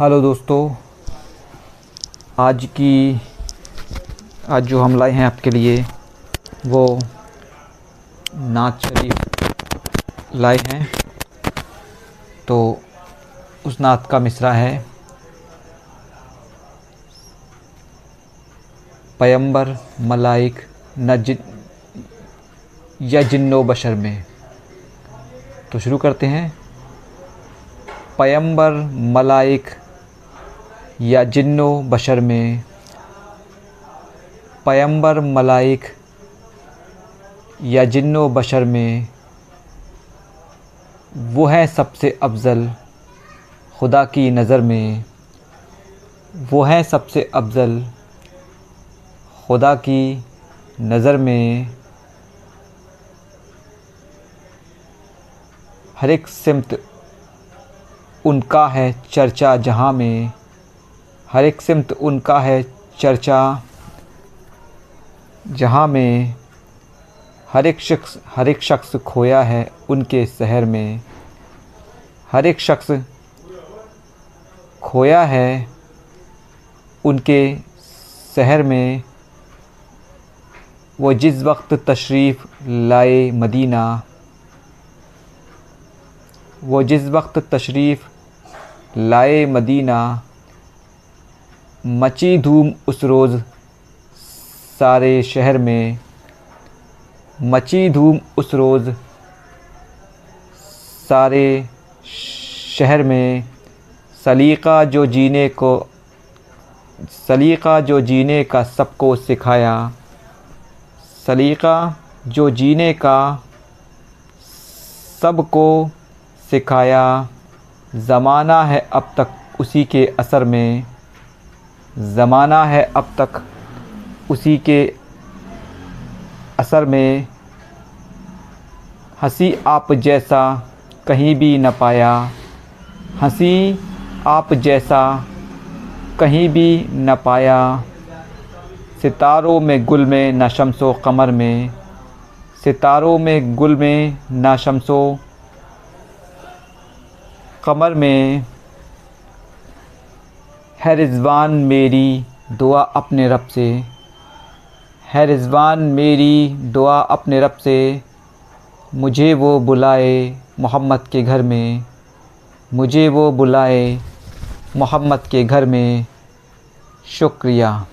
Hello दोस्तों, आज की, आज जो हम लाए हैं आपके लिए, वो नात शरीफ लाए हैं। तो उस नात का मिसरा है। पयंबर मलाइक न जिन या जिन्नो बशर में। तो शुरू करते हैं। पयंबर मलाइक या जिन्नो बशर में पयंबर मलाइक या जिन्नो बशर में वो है सबसे अफज़ल, खुदा की नज़र में वो है सबसे अफज़ल, खुदा की नज़र में हर एक सिमत उनका है चर्चा जहाँ में हर एक सिमत उनका है चर्चा, जहाँ में हर एक शख्स, हर एक शख्स खोया है उनके शहर में। हर एक शख्स खोया है उनके शहर में। वो जिस वक्त तशरीफ़ लाए मदीना, वो जिस वक्त तशरीफ़ लाए मदीना मची धूम उस रोज़ सारे शहर में। मची धूम उस रोज़ सारे शहर में। सलीक़ा जो जीने को, सलीक़ा जो जीने का सबको सिखाया। सलीक़ा जो जीने का सबको सिखाया। ज़माना है अब तक उसी के असर में। ज़माना है अब तक, उसी के असर में हँसी आप जैसा कहीं भी न पाया, हँसी आप जैसा कहीं भी न पाया। सितारों में गुल में, न शमसो कमर में। सितारों में गुल में, न शमसो कमर में। है रिजवान मेरी दुआ अपने रब से। है रिजवान मेरी दुआ अपने रब से। मुझे वो बुलाए मोहम्मद के घर में। मुझे वो बुलाए मोहम्मद के घर में। शुक्रिया।